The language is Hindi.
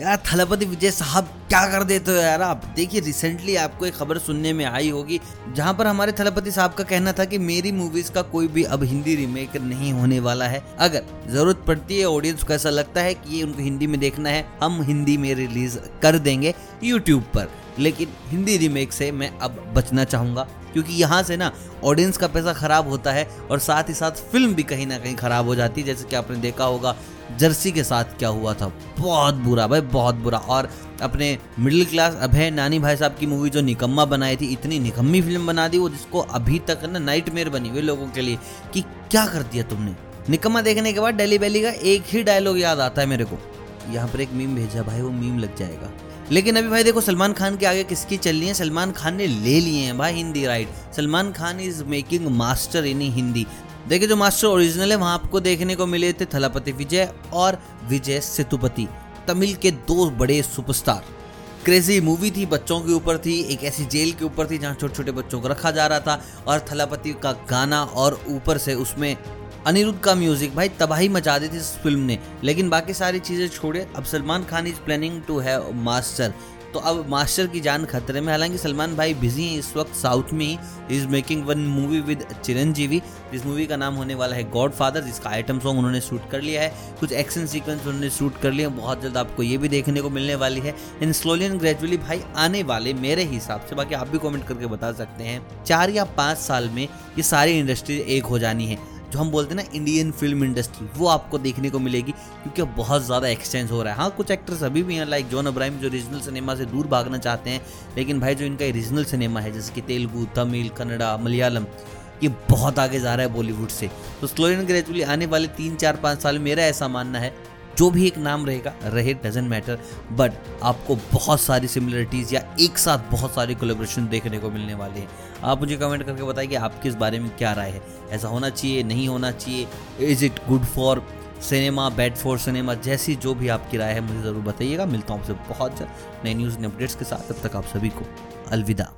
यार, थलपति विजय साहब क्या कर देते हो यार? आप देखिए रिसेंटली आपको एक खबर सुनने में आई होगी, जहाँ पर हमारे थलपति साहब का कहना था कि मेरी मूवीज़ का कोई भी अब हिंदी रीमेक नहीं होने वाला है। अगर ज़रूरत पड़ती है ऑडियंस को, ऐसा लगता है कि ये उनको हिंदी में देखना है, हम हिंदी में रिलीज़ कर देंगे यूट्यूब पर। लेकिन हिंदी रीमेक से मैं अब बचना चाहूँगा। क्योंकि यहाँ से ना ऑडियंस का पैसा खराब होता है और साथ ही साथ फ़िल्म भी कहीं ना कहीं खराब हो जाती है। जैसे कि आपने देखा होगा, जर्सी के साथ क्या हुआ था? बहुत बुरा भाई, बहुत बुरा। और अपने मिडिल क्लास अभय नानी भाई साहब की मूवी जो निकम्मा बनाई थी, इतनी निकम्मी फ़िल्म बना दी वो, जिसको अभी तक ना नाइट बनी हुई लोगों के लिए, कि क्या कर दिया तुमने? निकम्मा देखने के बाद डेली बैली का एक ही डायलॉग याद आता है मेरे को। यहाँ पर एक मीम भेजा भाई, वो मीम लग जाएगा। लेकिन अभी भाई देखो, सलमान खान के आगे किसकी चल रही है? सलमान खान ने ले लिए हैं भाई Hindi right Salman Khan is making master in Hindi. देखिए, जो मास्टर ओरिजिनल है, वहाँ आपको देखने को मिले थे थलापति विजय और विजय सेतुपति, तमिल के दो बड़े सुपरस्टार क्रेजी मूवी थी, बच्चों के ऊपर थी, एक ऐसी जेल के ऊपर थी जहाँ छोटे छोटे बच्चों को रखा जा रहा था, और थलापति का गाना और ऊपर से उसमें अनिरुद्ध का म्यूज़िक, भाई तबाही मचा दी थी इस फ़िल्म ने। लेकिन बाकी सारी चीज़ें छोड़े अब Salman Khan is planning to have master तो अब मास्टर की जान खतरे में। हालाँकि सलमान भाई बिज़ी हैं इस वक्त साउथ में ही। Is making one movie with Chiranjeevi. जिस मूवी का नाम होने वाला है गॉड फादर जिसका आइटम सॉन्ग उन्होंने शूट कर लिया है। कुछ एक्शन सीक्वेंस उन्होंने शूट कर लिया बहुत जल्द आपको ये भी देखने को मिलने वाली है। इन स्लोली एंड ग्रेजुअली भाई आने वाले मेरे हिसाब से। बाकी आप भी कॉमेंट करके बता सकते हैं। चार या पाँच साल में ये सारी इंडस्ट्री एक हो जानी है। जो हम बोलते हैं ना इंडियन फ़िल्म इंडस्ट्री वो आपको देखने को मिलेगी, क्योंकि बहुत ज़्यादा एक्सचेंज हो रहा है। हाँ कुछ एक्टर्स अभी भी हैं लाइक जॉन अब्राहिम जो रीजनल सिनेमा से दूर भागना चाहते हैं, लेकिन भाई जो इनका रीजनल सिनेमा है, जैसे कि तेलुगु, तमिल, कन्नड़ा, मलयालम, ये बहुत आगे जा रहा है बॉलीवुड से। तो स्लो एंड ग्रेजुअली आने वाले तीन, चार, पाँच साल मेरा ऐसा मानना है जो भी एक नाम रहेगा, रहे डजेंट मैटर बट आपको बहुत सारी सिमिलरिटीज़ या एक साथ बहुत सारी कोलेब्रेशन देखने को मिलने वाले हैं। आप मुझे कमेंट करके बताइए आपके इस बारे में क्या राय है। ऐसा होना चाहिए, नहीं होना चाहिए? Is it good for cinema bad for cinema जैसी जो भी आपकी राय है, मुझे ज़रूर बताइएगा। मिलता हूँ आपसे बहुत जल्द नई न्यूज़ अपडेट्स के साथ। तब तक आप सभी को अलविदा।